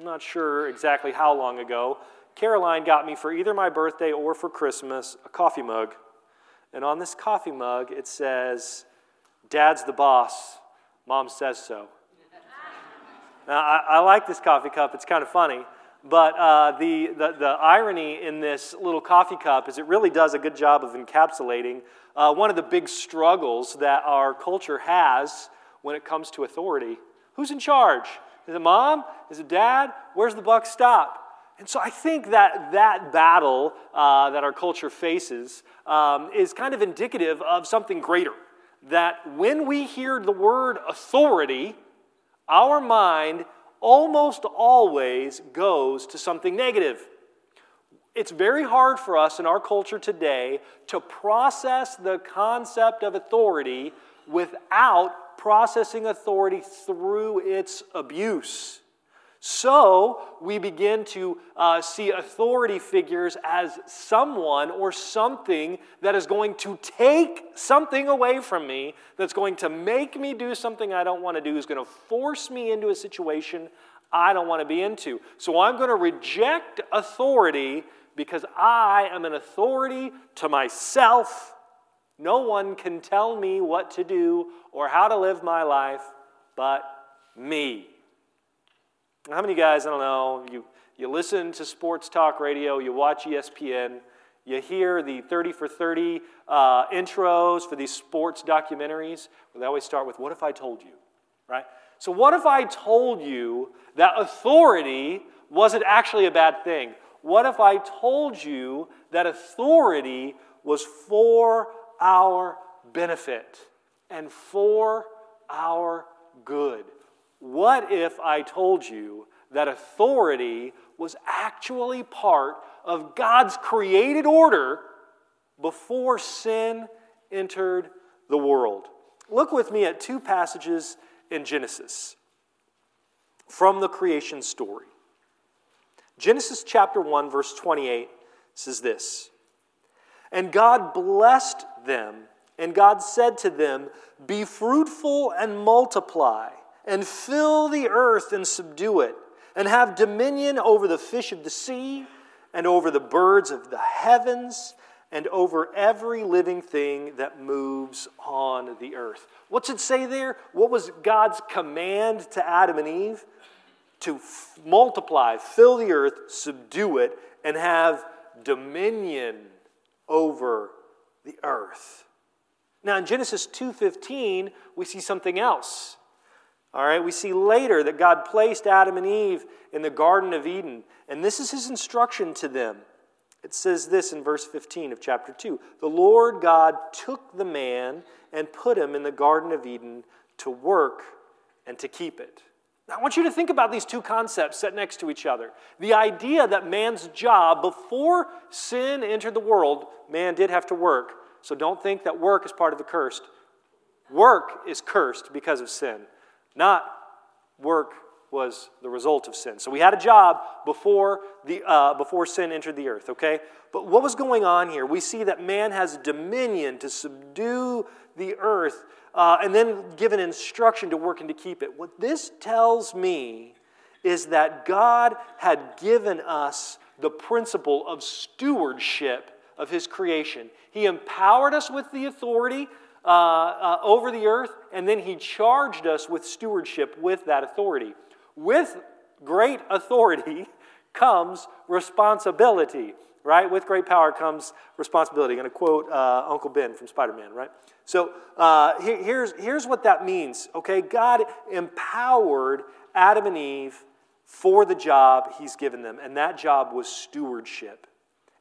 I'm not sure exactly how long ago, Caroline got me for either my birthday or for Christmas a coffee mug. And on this coffee mug, it says, Dad's the boss, Mom says so. now, I, I like this coffee cup, it's kind of funny. But uh, the, the, the, irony in this little coffee cup is it really does a good job of encapsulating uh, one of the big struggles that our culture has when it comes to authority. Who's in charge? Is it mom? Is it dad? Where's the buck stop? And so I think that that battle uh, that our culture faces um, is kind of indicative of something greater. That when we hear the word authority, our mind almost always goes to something negative. It's very hard for us in our culture today to process the concept of authority without processing authority through its abuse. So we begin to uh, see authority figures as someone or something that is going to take something away from me, that's going to make me do something I don't want to do, is going to force me into a situation I don't want to be into. So I'm going to reject authority because I am an authority to myself. No one can tell me what to do or how to live my life but me. How many guys, I don't know, you, you listen to sports talk radio, you watch ESPN, you hear the 30 for 30 uh, intros for these sports documentaries, they always start with, What if I told you? Right? So, what if I told you that authority wasn't actually a bad thing? What if I told you that authority was for our benefit and for our good? What if I told you that authority was actually part of God's created order before sin entered the world? Look with me at two passages in Genesis from the creation story. Genesis chapter 1, verse 28 says this And God blessed them, and God said to them, Be fruitful and multiply and fill the earth and subdue it, and have dominion over the fish of the sea, and over the birds of the heavens, and over every living thing that moves on the earth. What's it say there? What was God's command to Adam and Eve? To f- multiply, fill the earth, subdue it, and have dominion over the earth. Now in Genesis 2:15, we see something else. All right, we see later that God placed Adam and Eve in the Garden of Eden, and this is his instruction to them. It says this in verse 15 of chapter 2 The Lord God took the man and put him in the Garden of Eden to work and to keep it. Now, I want you to think about these two concepts set next to each other. The idea that man's job, before sin entered the world, man did have to work. So don't think that work is part of the cursed. Work is cursed because of sin not work was the result of sin. So we had a job before, the, uh, before sin entered the earth, okay? But what was going on here? We see that man has dominion to subdue the earth uh, and then given instruction to work and to keep it. What this tells me is that God had given us the principle of stewardship of his creation. He empowered us with the authority uh, uh, over the earth, and then he charged us with stewardship with that authority. With great authority comes responsibility, right? With great power comes responsibility. I'm going to quote uh, Uncle Ben from Spider Man, right? So uh, here's, here's what that means, okay? God empowered Adam and Eve for the job he's given them, and that job was stewardship.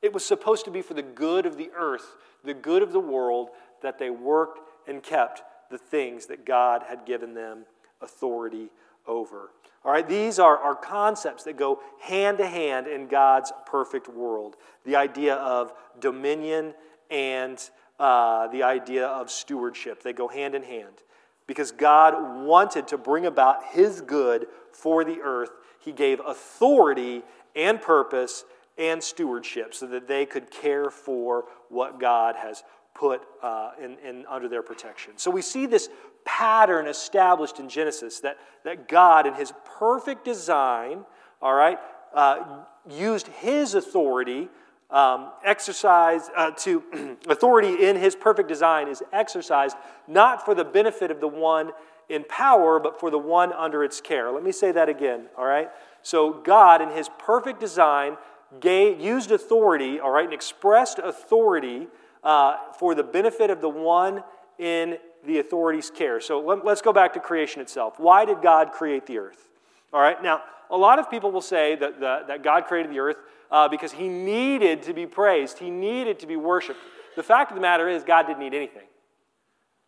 It was supposed to be for the good of the earth, the good of the world, that they worked and kept the things that God had given them authority over. All right, these are, are concepts that go hand to hand in God's perfect world. The idea of dominion and uh, the idea of stewardship, they go hand in hand. Because God wanted to bring about His good for the earth, He gave authority and purpose and stewardship so that they could care for what God has put uh, in, in, under their protection. So we see this pattern established in Genesis that, that God, in his perfect design, all right, uh, used his authority, um, exercise uh, to authority in his perfect design is exercised not for the benefit of the one in power, but for the one under its care. Let me say that again, all right? So, God, in his perfect design, gave, used authority, all right, and expressed authority uh, for the benefit of the one in the authority's care. So, let, let's go back to creation itself. Why did God create the earth? All right, now, a lot of people will say that, the, that God created the earth uh, because he needed to be praised, he needed to be worshiped. The fact of the matter is, God didn't need anything.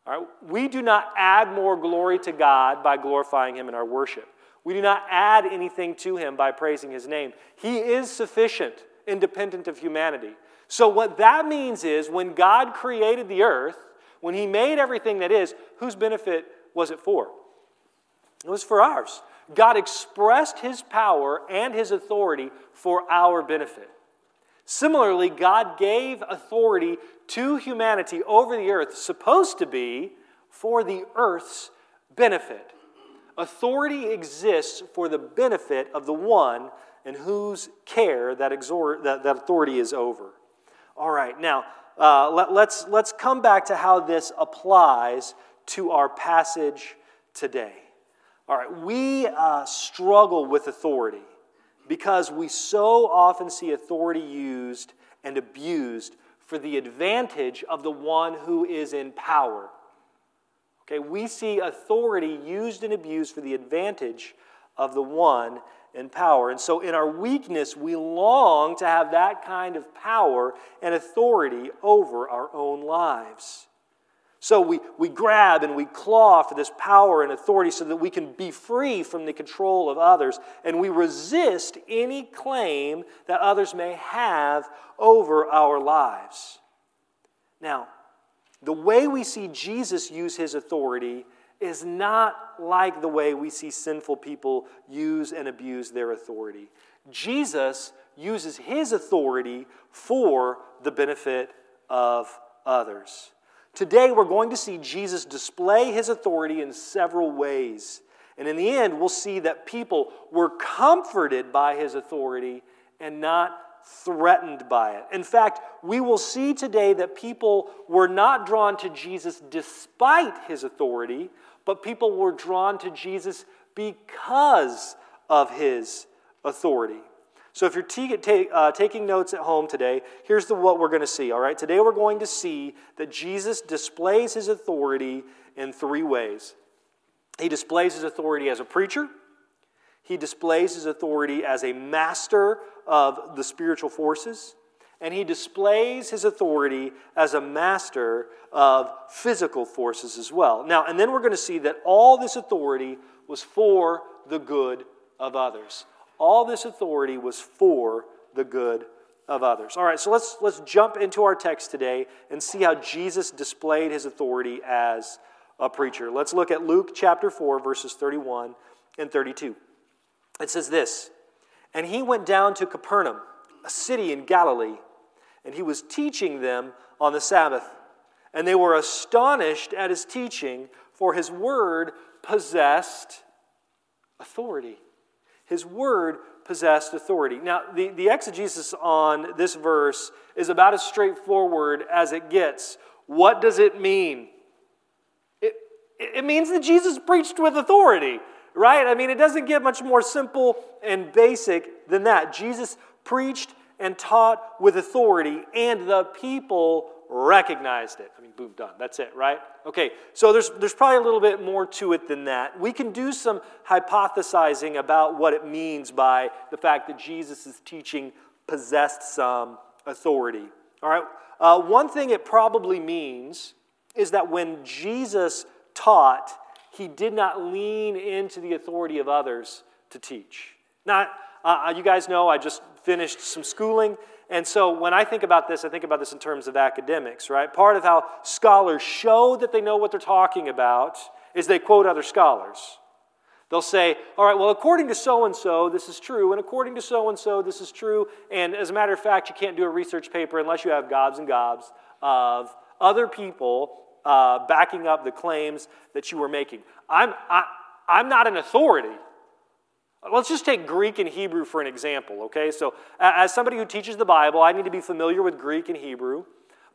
All right? We do not add more glory to God by glorifying him in our worship. We do not add anything to him by praising his name. He is sufficient, independent of humanity. So, what that means is when God created the earth, when he made everything that is, whose benefit was it for? It was for ours. God expressed his power and his authority for our benefit. Similarly, God gave authority to humanity over the earth, supposed to be for the earth's benefit. Authority exists for the benefit of the one in whose care that, exor- that, that authority is over. All right, now uh, let, let's, let's come back to how this applies to our passage today. All right, we uh, struggle with authority because we so often see authority used and abused for the advantage of the one who is in power. Okay, we see authority used and abused for the advantage of the one in power. And so, in our weakness, we long to have that kind of power and authority over our own lives. So we, we grab and we claw for this power and authority so that we can be free from the control of others. And we resist any claim that others may have over our lives. Now, the way we see Jesus use his authority is not like the way we see sinful people use and abuse their authority. Jesus uses his authority for the benefit of others. Today, we're going to see Jesus display his authority in several ways. And in the end, we'll see that people were comforted by his authority and not threatened by it. In fact, we will see today that people were not drawn to Jesus despite his authority, but people were drawn to Jesus because of his authority. So if you're t- t- uh, taking notes at home today, here's the, what we're going to see, all right? Today we're going to see that Jesus displays his authority in three ways. He displays his authority as a preacher, he displays his authority as a master of the spiritual forces, and he displays his authority as a master of physical forces as well. Now, and then we're going to see that all this authority was for the good of others. All this authority was for the good of others. All right, so let's, let's jump into our text today and see how Jesus displayed his authority as a preacher. Let's look at Luke chapter 4, verses 31 and 32. It says this And he went down to Capernaum, a city in Galilee, and he was teaching them on the Sabbath. And they were astonished at his teaching, for his word possessed authority. His word possessed authority. Now, the, the exegesis on this verse is about as straightforward as it gets. What does it mean? It, it means that Jesus preached with authority, right? I mean, it doesn't get much more simple and basic than that. Jesus preached and taught with authority, and the people recognized it. I mean, boom, done. That's it, right? Okay, so there's, there's probably a little bit more to it than that. We can do some hypothesizing about what it means by the fact that Jesus' teaching possessed some authority. All right, uh, one thing it probably means is that when Jesus taught, he did not lean into the authority of others to teach. Now, uh, you guys know I just finished some schooling and so when I think about this, I think about this in terms of academics, right? Part of how scholars show that they know what they're talking about is they quote other scholars. They'll say, all right, well, according to so and so, this is true, and according to so and so, this is true. And as a matter of fact, you can't do a research paper unless you have gobs and gobs of other people uh, backing up the claims that you were making. I'm, I, I'm not an authority. Let's just take Greek and Hebrew for an example, okay? So, as somebody who teaches the Bible, I need to be familiar with Greek and Hebrew,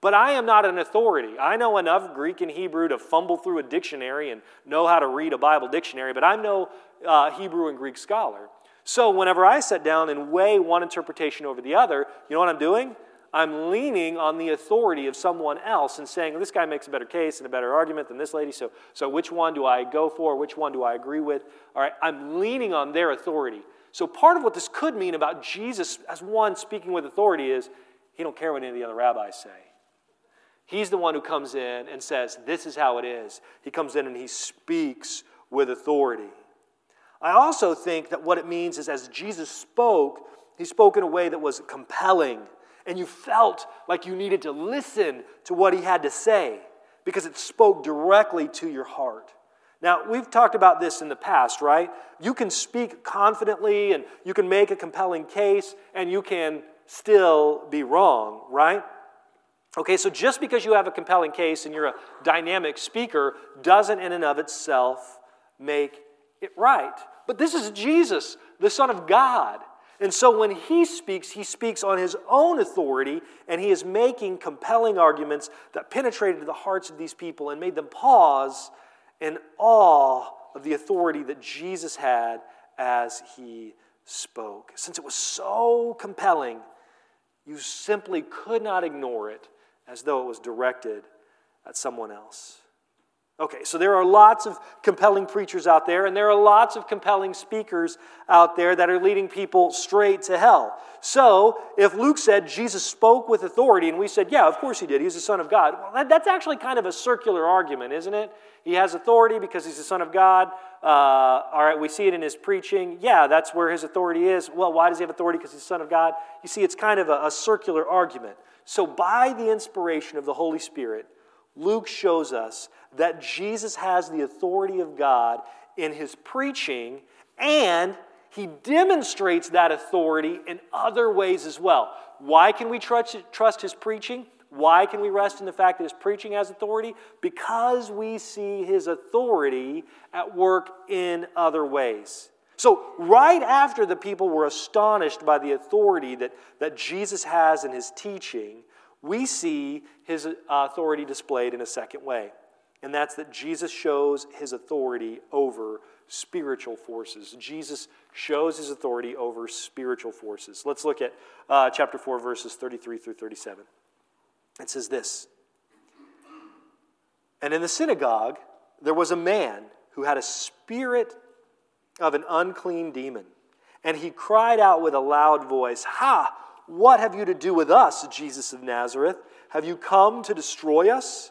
but I am not an authority. I know enough Greek and Hebrew to fumble through a dictionary and know how to read a Bible dictionary, but I'm no uh, Hebrew and Greek scholar. So, whenever I sit down and weigh one interpretation over the other, you know what I'm doing? I'm leaning on the authority of someone else and saying, this guy makes a better case and a better argument than this lady, so, so which one do I go for? Which one do I agree with? All right, I'm leaning on their authority. So part of what this could mean about Jesus as one speaking with authority is he don't care what any of the other rabbis say. He's the one who comes in and says, This is how it is. He comes in and he speaks with authority. I also think that what it means is as Jesus spoke, he spoke in a way that was compelling and you felt like you needed to listen to what he had to say because it spoke directly to your heart. Now, we've talked about this in the past, right? You can speak confidently and you can make a compelling case and you can still be wrong, right? Okay, so just because you have a compelling case and you're a dynamic speaker doesn't in and of itself make it right. But this is Jesus, the Son of God. And so when he speaks, he speaks on his own authority, and he is making compelling arguments that penetrated to the hearts of these people and made them pause in awe of the authority that Jesus had as he spoke. Since it was so compelling, you simply could not ignore it as though it was directed at someone else. Okay, so there are lots of compelling preachers out there, and there are lots of compelling speakers out there that are leading people straight to hell. So, if Luke said Jesus spoke with authority, and we said, yeah, of course he did, he's the Son of God, well, that, that's actually kind of a circular argument, isn't it? He has authority because he's the Son of God. Uh, all right, we see it in his preaching. Yeah, that's where his authority is. Well, why does he have authority? Because he's the Son of God. You see, it's kind of a, a circular argument. So, by the inspiration of the Holy Spirit, Luke shows us that Jesus has the authority of God in his preaching, and he demonstrates that authority in other ways as well. Why can we trust, his preaching? Why can we rest in the fact that his preaching has authority? Because we see his authority at work in other ways. So, right after the people were astonished by the authority that, that Jesus has in his teaching, we see his uh, authority displayed in a second way, and that's that Jesus shows his authority over spiritual forces. Jesus shows his authority over spiritual forces. Let's look at uh, chapter 4, verses 33 through 37. It says this And in the synagogue, there was a man who had a spirit of an unclean demon, and he cried out with a loud voice, Ha! What have you to do with us, Jesus of Nazareth? Have you come to destroy us?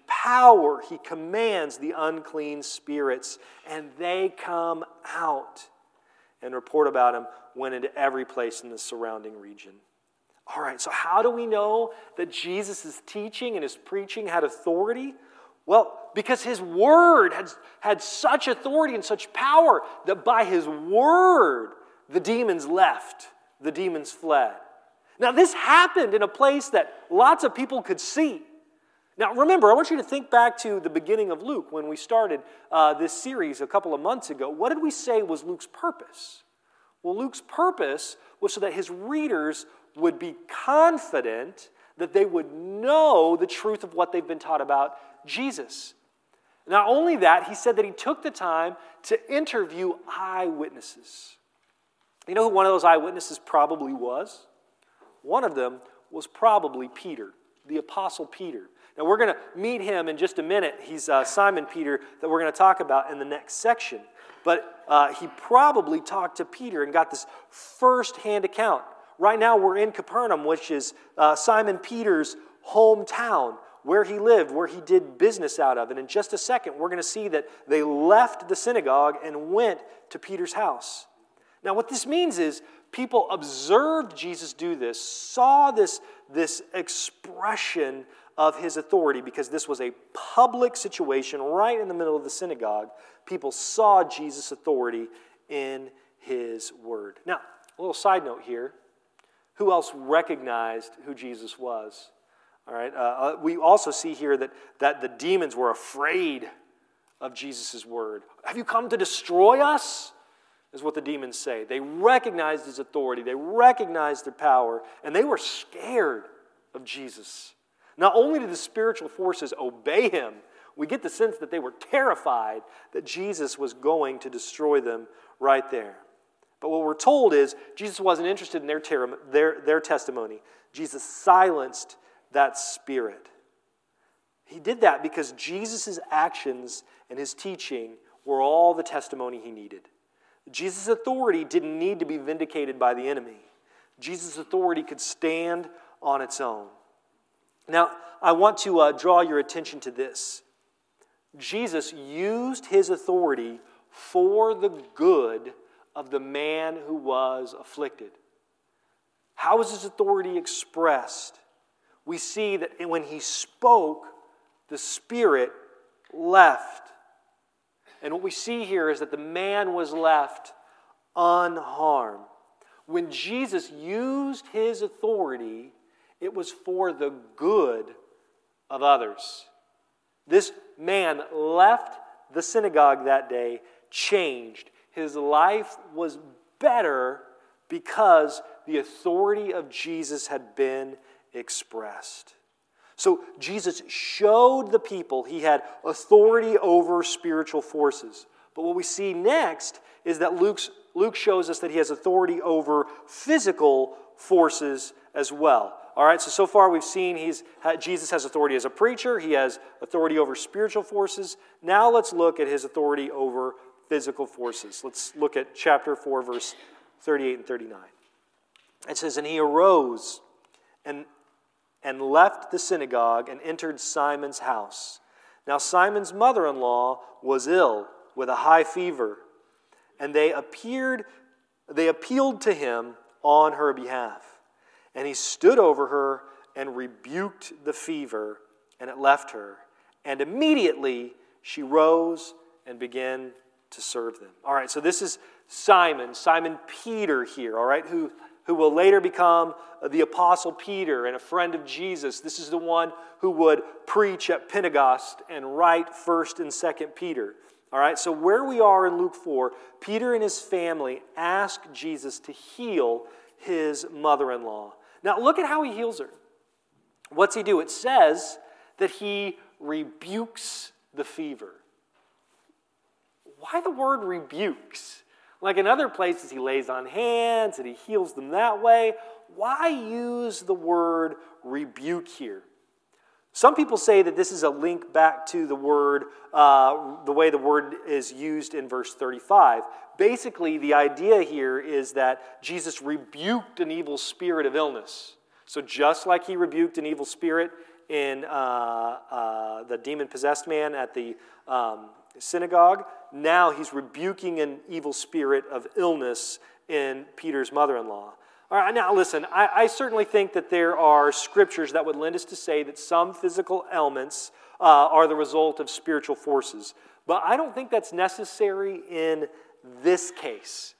power he commands the unclean spirits, and they come out. And report about him went into every place in the surrounding region. All right, so how do we know that Jesus' teaching and his preaching had authority? Well, because his word had, had such authority and such power that by his word the demons left, the demons fled. Now, this happened in a place that lots of people could see. Now, remember, I want you to think back to the beginning of Luke when we started uh, this series a couple of months ago. What did we say was Luke's purpose? Well, Luke's purpose was so that his readers would be confident that they would know the truth of what they've been taught about Jesus. Not only that, he said that he took the time to interview eyewitnesses. You know who one of those eyewitnesses probably was? One of them was probably Peter, the Apostle Peter. Now, we're going to meet him in just a minute. He's uh, Simon Peter that we're going to talk about in the next section. But uh, he probably talked to Peter and got this first hand account. Right now, we're in Capernaum, which is uh, Simon Peter's hometown, where he lived, where he did business out of. And in just a second, we're going to see that they left the synagogue and went to Peter's house. Now, what this means is People observed Jesus do this, saw this, this expression of his authority because this was a public situation right in the middle of the synagogue. People saw Jesus' authority in his word. Now, a little side note here who else recognized who Jesus was? All right, uh, uh we also see here that, that the demons were afraid of Jesus' word. Have you come to destroy us? Is what the demons say. They recognized his authority, they recognized their power, and they were scared of Jesus. Not only did the spiritual forces obey him, we get the sense that they were terrified that Jesus was going to destroy them right there. But what we're told is Jesus wasn't interested in their, ter- their, their testimony. Jesus silenced that spirit. He did that because Jesus' actions and his teaching were all the testimony he needed. Jesus' authority didn't need to be vindicated by the enemy. Jesus' authority could stand on its own. Now, I want to uh, draw your attention to this. Jesus used his authority for the good of the man who was afflicted. How was his authority expressed? We see that when he spoke, the Spirit left. And what we see here is that the man was left unharmed. When Jesus used his authority, it was for the good of others. This man left the synagogue that day changed. His life was better because the authority of Jesus had been expressed. So Jesus showed the people he had authority over spiritual forces. But what we see next is that Luke's, Luke shows us that he has authority over physical forces as well. All right, so so far we've seen he's, Jesus has authority as a preacher, he has authority over spiritual forces. Now let's look at his authority over physical forces. Let's look at chapter 4, verse 38 and 39. It says, And he arose and and left the synagogue and entered Simon's house. Now, Simon's mother in law was ill with a high fever, and they appeared, they appealed to him on her behalf. And he stood over her and rebuked the fever, and it left her. And immediately she rose and began to serve them. All right, so this is Simon, Simon Peter here, all right, who who will later become the Apostle Peter and a friend of Jesus. This is the one who would preach at Pentecost and write 1st and 2nd Peter. All right, so where we are in Luke 4, Peter and his family ask Jesus to heal his mother in law. Now, look at how he heals her. What's he do? It says that he rebukes the fever. Why the word rebukes? Like in other places, he lays on hands and he heals them that way. Why use the word rebuke here? Some people say that this is a link back to the word, uh, the way the word is used in verse 35. Basically, the idea here is that Jesus rebuked an evil spirit of illness. So, just like he rebuked an evil spirit in uh, uh, the demon possessed man at the um, synagogue, now he's rebuking an evil spirit of illness in Peter's mother in law. All right, now listen, I, I, certainly think that there are scriptures that would lend us to say that some physical ailments uh, are the result of spiritual forces. But I don't think that's necessary in this case.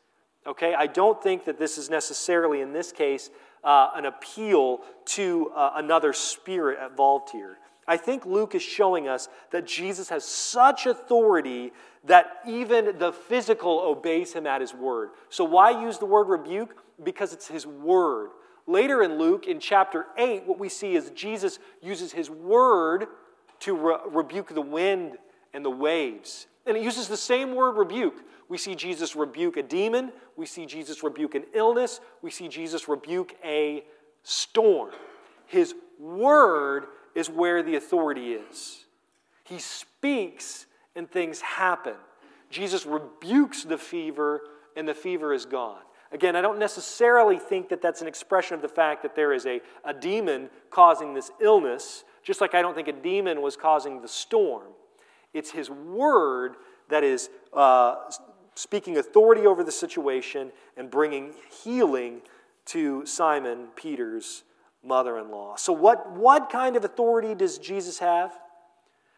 Okay, I don't think that this is necessarily in this case uh, an appeal to uh, another spirit involved here. I think Luke is showing us that Jesus has such authority that even the physical obeys him at his word. So, why use the word rebuke? Because it's his word. Later in Luke, in chapter 8, what we see is Jesus uses his word to re- rebuke the wind and the waves. And it uses the same word rebuke. We see Jesus rebuke a demon, we see Jesus rebuke an illness, we see Jesus rebuke a storm. His word is where the authority is. He speaks and things happen. Jesus rebukes the fever and the fever is gone. Again, I don't necessarily think that that's an expression of the fact that there is a, a demon causing this illness, just like I don't think a demon was causing the storm. It's his word that is uh, speaking authority over the situation and bringing healing to Simon Peter's mother in law. So, what, what kind of authority does Jesus have?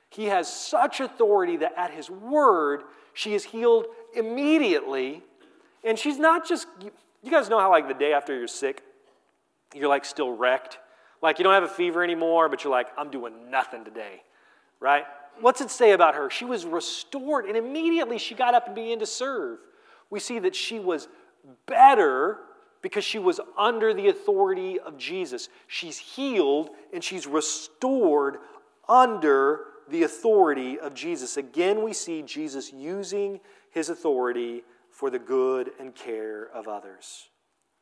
He has such authority that at his word, she is healed immediately. And she's not just, you guys know how, like, the day after you're sick, you're like still wrecked? Like, you don't have a fever anymore, but you're like, I'm doing nothing today, right? What's it say about her? She was restored, and immediately she got up and began to serve. We see that she was better because she was under the authority of Jesus. She's healed and she's restored under the authority of Jesus. Again, we see Jesus using his authority for the good and care of others.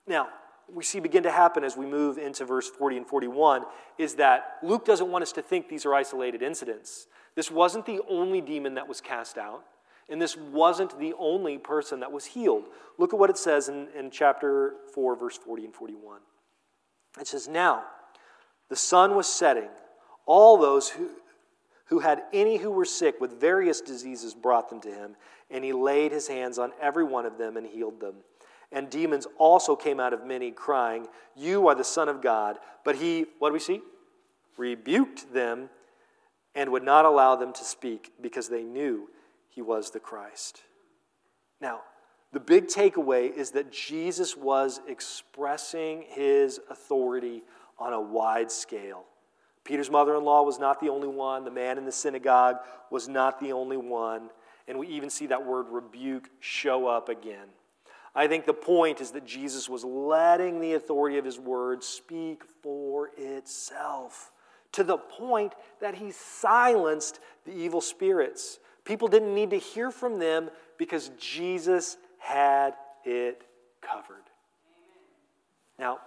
Now, we see begin to happen as we move into verse 40 and 41 is that Luke doesn't want us to think these are isolated incidents. This wasn't the only demon that was cast out. And this wasn't the only person that was healed. Look at what it says in, in chapter 4, verse 40 and 41. It says, Now the sun was setting. All those who, who had any who were sick with various diseases brought them to him, and he laid his hands on every one of them and healed them. And demons also came out of many, crying, You are the Son of God. But he, what do we see? Rebuked them and would not allow them to speak because they knew he was the Christ. Now, the big takeaway is that Jesus was expressing his authority on a wide scale. Peter's mother in law was not the only one, the man in the synagogue was not the only one, and we even see that word rebuke show up again. I think the point is that Jesus was letting the authority of his word speak for itself to the point that he silenced the evil spirits. People didn't need to hear from them because Jesus had it covered. Now,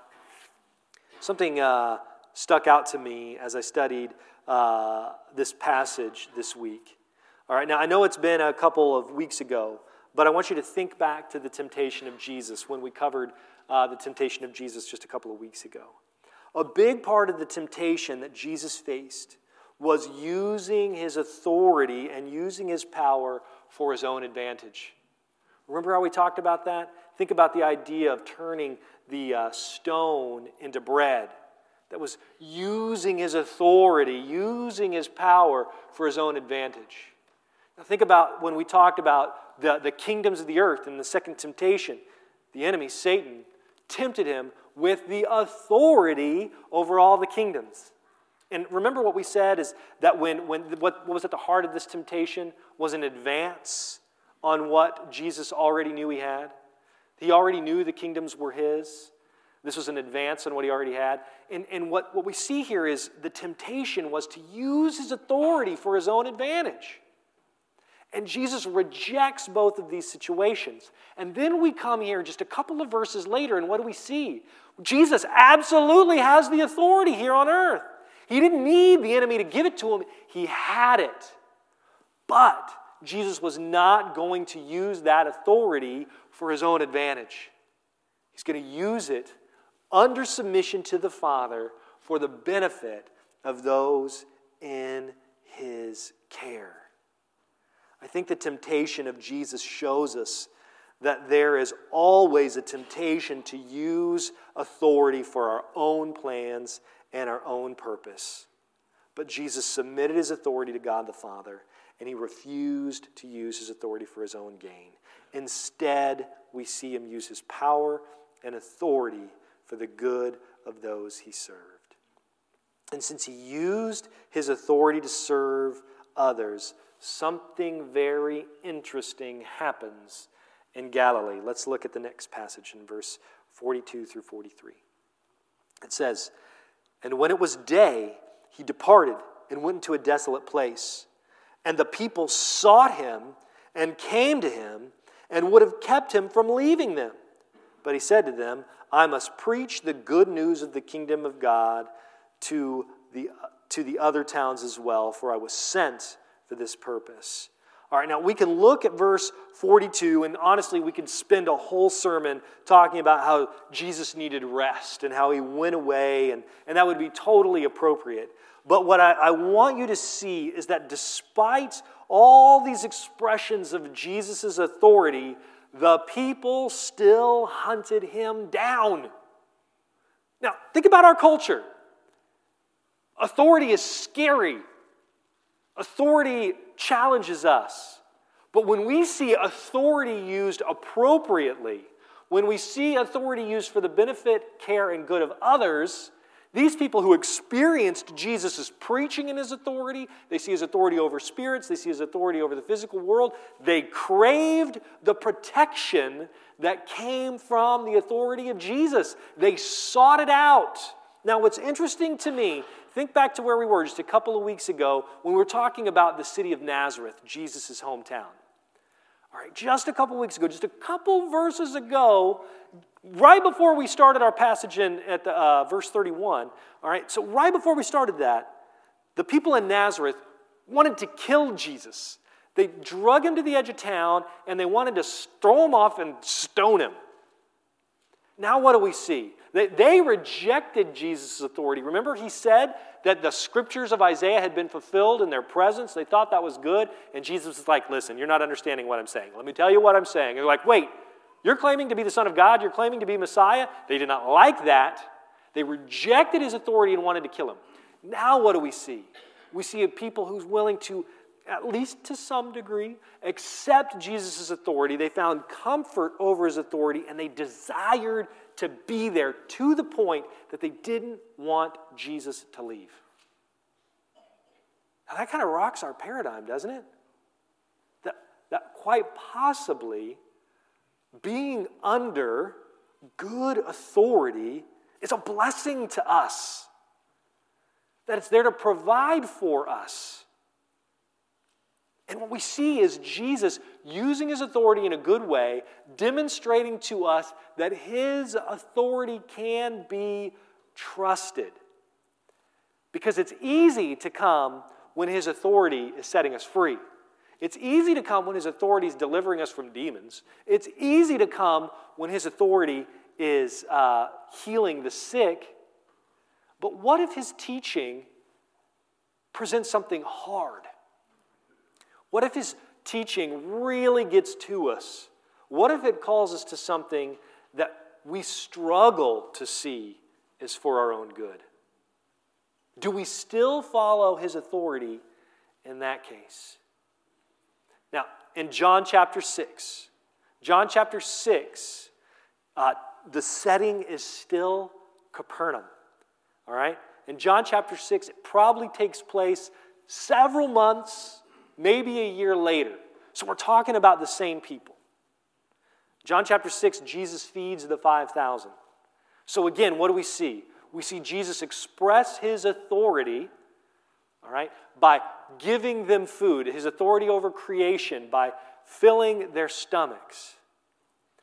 something uh, stuck out to me as I studied uh, this passage this week. All right, now I know it's been a couple of weeks ago, but I want you to think back to the temptation of Jesus when we covered uh, the temptation of Jesus just a couple of weeks ago. A big part of the temptation that Jesus faced was using his authority and using his power for his own advantage. Remember how we talked about that? Think about the idea of turning the uh, stone into bread. That was using his authority, using his power for his own advantage. Now, think about when we talked about the, the kingdoms of the earth in the second temptation. The enemy, Satan, tempted him with the authority over all the kingdoms. And remember what we said is that when, when what, what was at the heart of this temptation was an advance on what Jesus already knew he had. He already knew the kingdoms were his. This was an advance on what he already had. And, and what, what we see here is the temptation was to use his authority for his own advantage. And Jesus rejects both of these situations. And then we come here just a couple of verses later, and what do we see? Jesus absolutely has the authority here on earth. He didn't need the enemy to give it to him, he had it. But Jesus was not going to use that authority for his own advantage. He's going to use it under submission to the Father for the benefit of those in his care. I think the temptation of Jesus shows us that there is always a temptation to use authority for our own plans and our own purpose. But Jesus submitted his authority to God the Father, and he refused to use his authority for his own gain. Instead, we see him use his power and authority for the good of those he served. And since he used his authority to serve others, something very interesting happens in Galilee. Let's look at the next passage in verse 42 through 43. It says, and when it was day, he departed and went into a desolate place. And the people sought him and came to him and would have kept him from leaving them. But he said to them, I must preach the good news of the kingdom of God to the, to the other towns as well, for I was sent for this purpose. All right, now we can look at verse 42, and honestly, we could spend a whole sermon talking about how Jesus needed rest and how he went away, and, and that would be totally appropriate. But what I, I want you to see is that despite all these expressions of Jesus' authority, the people still hunted him down. Now, think about our culture. Authority is scary, authority challenges us. But when we see authority used appropriately, when we see authority used for the benefit, care, and good of others, these people who experienced Jesus' preaching and his authority, they see his authority over spirits, they see his authority over the physical world, they craved the protection that came from the authority of Jesus. They sought it out. Now, what's interesting to me, think back to where we were just a couple of weeks ago when we were talking about the city of Nazareth, Jesus' hometown. All right, just a couple weeks ago, just a couple verses ago, right before we started our passage in at the, uh, verse 31, all right, so right before we started that, the people in Nazareth wanted to kill Jesus. They drug him to the edge of town and they wanted to throw him off and stone him. Now, what do we see? They, they rejected Jesus' authority. Remember, he said that the scriptures of Isaiah had been fulfilled in their presence. They thought that was good. And Jesus was like, Listen, you're not understanding what I'm saying. Let me tell you what I'm saying. They're like, Wait, you're claiming to be the Son of God? You're claiming to be Messiah? They did not like that. They rejected his authority and wanted to kill him. Now, what do we see? We see a people who's willing to, at least to some degree, accept Jesus' authority. They found comfort over his authority and they desired to be there to the point that they didn't want Jesus to leave. Now, that kind of rocks our paradigm, doesn't it? That, that quite possibly being under good authority is a blessing to us, that it's there to provide for us. And what we see is Jesus using his authority in a good way, demonstrating to us that his authority can be trusted. Because it's easy to come when his authority is setting us free. It's easy to come when his authority is delivering us from demons. It's easy to come when his authority is uh, healing the sick. But what if his teaching presents something hard? What if his teaching really gets to us? What if it calls us to something that we struggle to see is for our own good? Do we still follow his authority in that case? In John chapter 6, John chapter 6, uh, the setting is still Capernaum. All right? In John chapter 6, it probably takes place several months, maybe a year later. So we're talking about the same people. John chapter 6, Jesus feeds the 5,000. So again, what do we see? We see Jesus express his authority, all right, by giving them food, his authority over creation by filling their stomachs.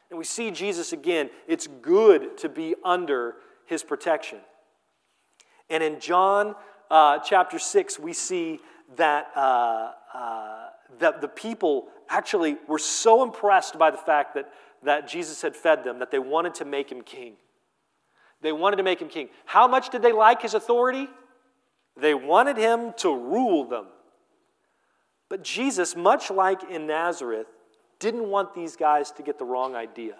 And we see Jesus again, it's good to be under his protection. And in John uh, chapter 6, we see that, uh, uh, that the people actually were so impressed by the fact that, that Jesus had fed them that they wanted to make him king. They wanted to make him king. How much did they like his authority? They wanted him to rule them. But Jesus, much like in Nazareth, didn't want these guys to get the wrong idea.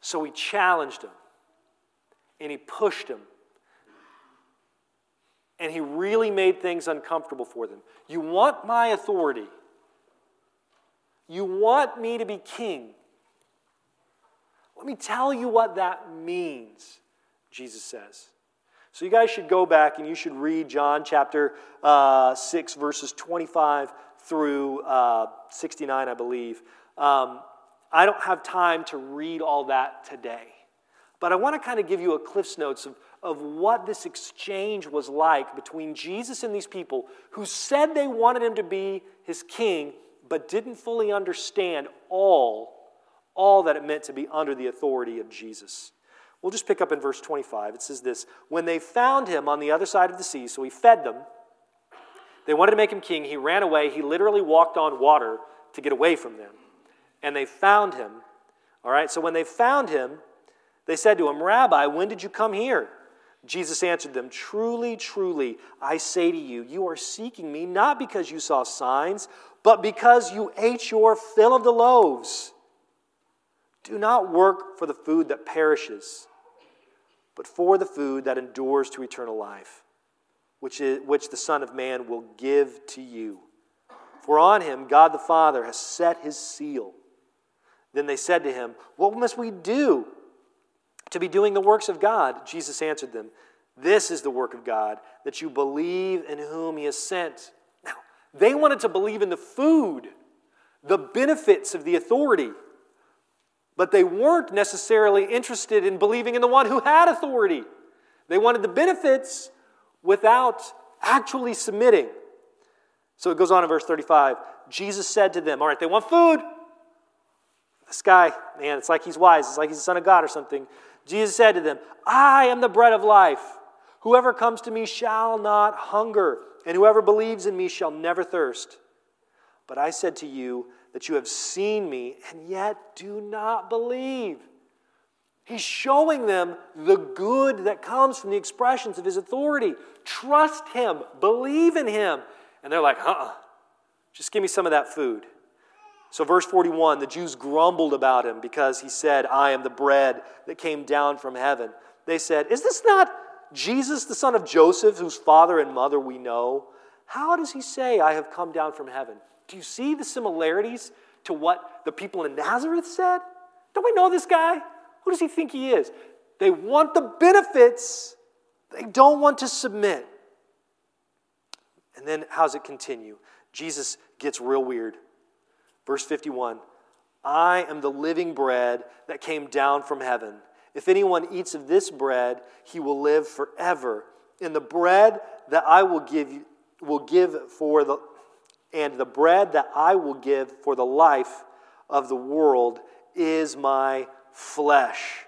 So he challenged them and he pushed them. And he really made things uncomfortable for them. You want my authority. You want me to be king. Let me tell you what that means, Jesus says. So you guys should go back and you should read John chapter uh, 6, verses 25 through uh, 69, I believe. Um, I don't have time to read all that today. But I want to kind of give you a Cliff's Notes of, of what this exchange was like between Jesus and these people who said they wanted him to be his king, but didn't fully understand all, all that it meant to be under the authority of Jesus. We'll just pick up in verse 25. It says this When they found him on the other side of the sea, so he fed them, they wanted to make him king. He ran away. He literally walked on water to get away from them. And they found him. All right, so when they found him, they said to him, Rabbi, when did you come here? Jesus answered them, Truly, truly, I say to you, you are seeking me not because you saw signs, but because you ate your fill of the loaves. Do not work for the food that perishes, but for the food that endures to eternal life, which, is, which the Son of Man will give to you. For on him God the Father has set his seal. Then they said to him, What must we do to be doing the works of God? Jesus answered them, This is the work of God, that you believe in whom he has sent. Now, they wanted to believe in the food, the benefits of the authority, but they weren't necessarily interested in believing in the one who had authority. They wanted the benefits without actually submitting. So it goes on in verse 35. Jesus said to them, All right, they want food. This guy, man, it's like he's wise. It's like he's the Son of God or something. Jesus said to them, I am the bread of life. Whoever comes to me shall not hunger, and whoever believes in me shall never thirst. But I said to you that you have seen me, and yet do not believe. He's showing them the good that comes from the expressions of his authority. Trust him, believe in him. And they're like, uh uh just give me some of that food. So, verse 41 the Jews grumbled about him because he said, I am the bread that came down from heaven. They said, Is this not Jesus, the son of Joseph, whose father and mother we know? How does he say, I have come down from heaven? Do you see the similarities to what the people in Nazareth said? Don't we know this guy? Who does he think he is? They want the benefits, they don't want to submit. And then how's it continue? Jesus gets real weird. Verse 51 I am the living bread that came down from heaven. If anyone eats of this bread, he will live forever. And the bread that I will give you, will give for the and the bread that I will give for the life of the world is my flesh.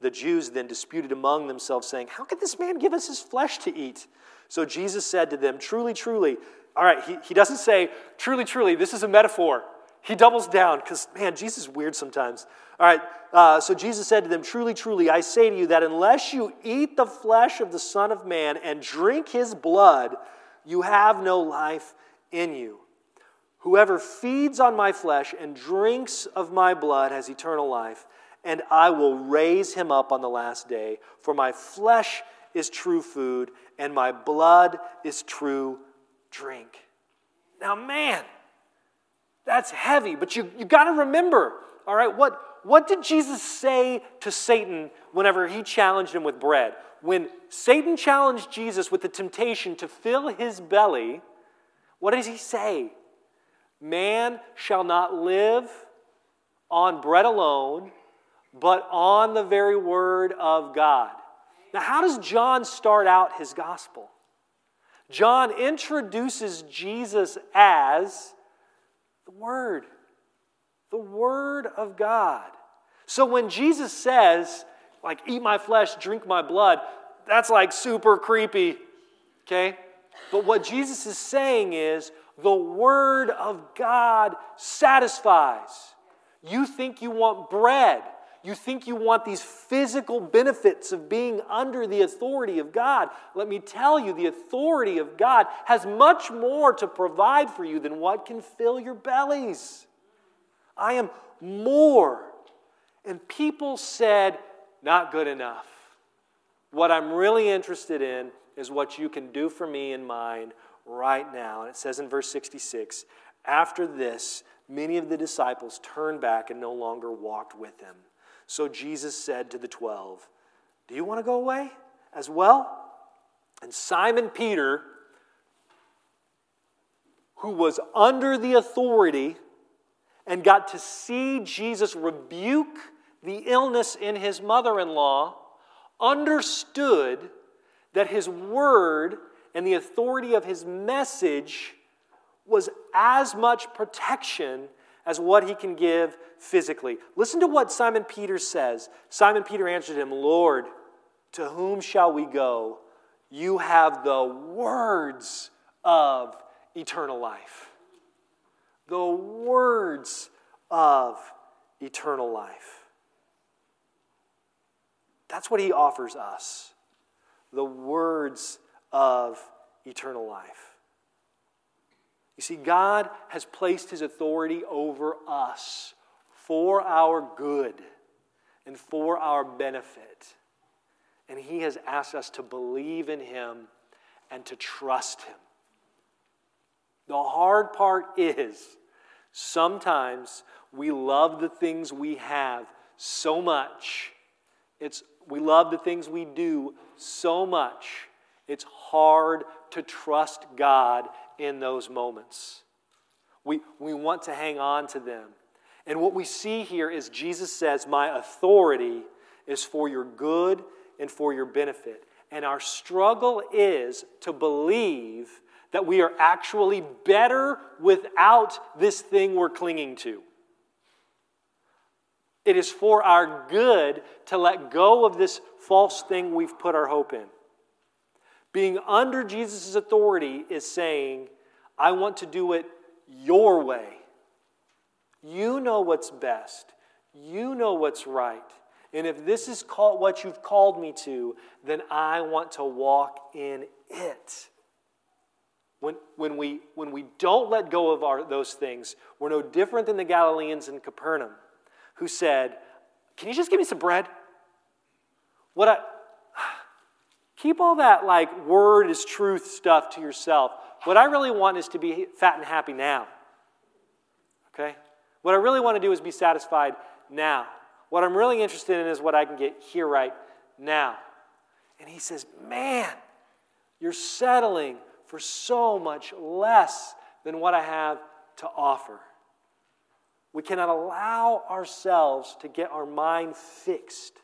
The Jews then disputed among themselves, saying, How could this man give us his flesh to eat? So Jesus said to them, Truly, truly, all right, he, he doesn't say, Truly, truly, this is a metaphor. He doubles down because, man, Jesus is weird sometimes. All right, uh, so Jesus said to them, Truly, truly, I say to you that unless you eat the flesh of the Son of Man and drink his blood, you have no life in you. Whoever feeds on my flesh and drinks of my blood has eternal life, and I will raise him up on the last day. For my flesh is true food, and my blood is true drink. Now, man, that's heavy, but you, you got to remember, all right, what, what did Jesus say to Satan whenever he challenged him with bread? When Satan challenged Jesus with the temptation to fill his belly, what does he say? Man shall not live on bread alone, but on the very word of God. Now, how does John start out his gospel? John introduces Jesus as the Word, the Word of God. So when Jesus says, like, eat my flesh, drink my blood, that's like super creepy, okay? But what Jesus is saying is, the Word of God satisfies. You think you want bread. You think you want these physical benefits of being under the authority of God. Let me tell you, the authority of God has much more to provide for you than what can fill your bellies. I am more. And people said, not good enough. What I'm really interested in is what you can do for me and mine right now. And it says in verse 66 After this, many of the disciples turned back and no longer walked with him. So Jesus said to the twelve, Do you want to go away as well? And Simon Peter, who was under the authority and got to see Jesus rebuke the illness in his mother in law, understood that his word and the authority of his message was as much protection as what he can give physically. Listen to what Simon Peter says. Simon Peter answered him, Lord, to whom shall we go? You have the words of eternal life. The words of eternal life. That's what he offers us the words of eternal life. You see, God has placed his authority over us for our good and for our benefit. And he has asked us to believe in him and to trust him. The hard part is sometimes we love the things we have so much. It's, we love the things we do so much. It's hard to trust God in those moments. We, we want to hang on to them. And what we see here is Jesus says, My authority is for your good and for your benefit. And our struggle is to believe that we are actually better without this thing we're clinging to. It is for our good to let go of this false thing we've put our hope in. Being under Jesus' authority is saying, I want to do it your way. You know what's best. You know what's right. And if this is called what you've called me to, then I want to walk in it. When, when, we, when we don't let go of our, those things, we're no different than the Galileans in Capernaum who said, Can you just give me some bread? What I, keep all that like word is truth stuff to yourself. What I really want is to be fat and happy now. Okay? What I really want to do is be satisfied now. What I'm really interested in is what I can get here right now. And he says, Man, you're settling for so much less than what I have to offer. We cannot allow ourselves to get our mind fixed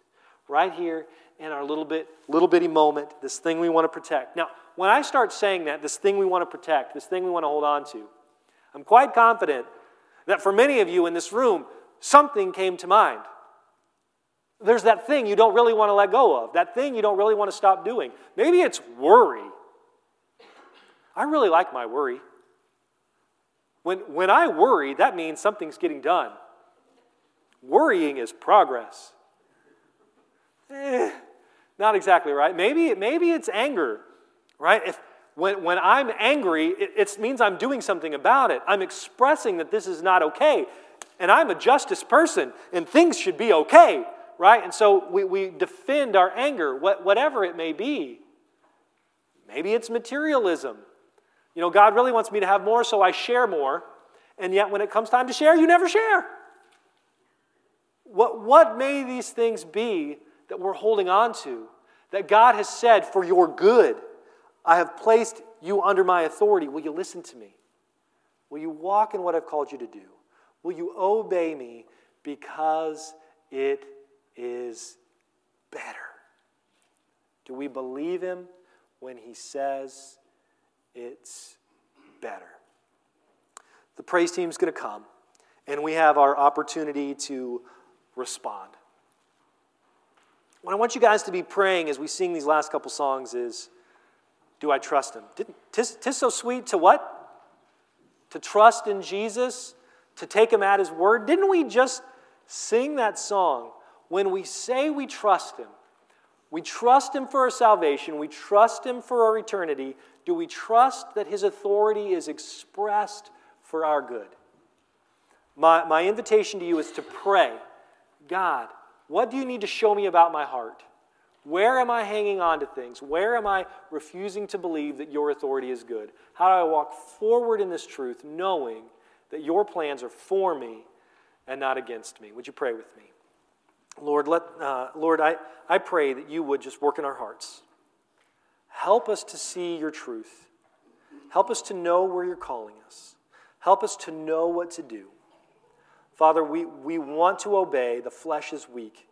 right here in our little bit little bitty moment, this thing we want to protect. Now, when I start saying that, this thing we want to protect, this thing we want to hold on to, I'm quite confident that for many of you in this room, something came to mind. There's that thing you don't really want to let go of, that thing you don't really want to stop doing. Maybe it's worry. I really like my worry. When, when I worry, that means something's getting done. Worrying is progress. Eh, not exactly right. Maybe, maybe it's anger, right? If, when, when I'm angry, it, it means I'm doing something about it. I'm expressing that this is not okay. And I'm a justice person, and things should be okay, right? And so we, we defend our anger, whatever it may be. Maybe it's materialism. You know, God really wants me to have more, so I share more. And yet, when it comes time to share, you never share. What, what may these things be that we're holding on to that God has said for your good? I have placed you under my authority. Will you listen to me? Will you walk in what I've called you to do? Will you obey me because it is better? Do we believe him when he says it's better. The praise team is going to come, and we have our opportunity to respond. What I want you guys to be praying as we sing these last couple songs is Do I trust Him? Tis, tis so sweet to what? To trust in Jesus, to take Him at His word. Didn't we just sing that song? When we say we trust Him, we trust Him for our salvation, we trust Him for our eternity, do we trust that His authority is expressed for our good? My, my invitation to you is to pray God, what do you need to show me about my heart? Where am I hanging on to things? Where am I refusing to believe that your authority is good? How do I walk forward in this truth knowing that your plans are for me and not against me? Would you pray with me? Lord, let, uh, Lord I, I pray that you would just work in our hearts. Help us to see your truth. Help us to know where you're calling us. Help us to know what to do. Father, we, we want to obey. The flesh is weak.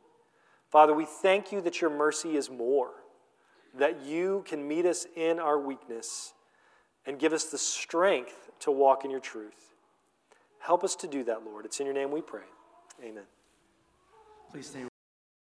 Father, we thank you that your mercy is more, that you can meet us in our weakness and give us the strength to walk in your truth. Help us to do that, Lord. It's in your name we pray. Amen. Please stay.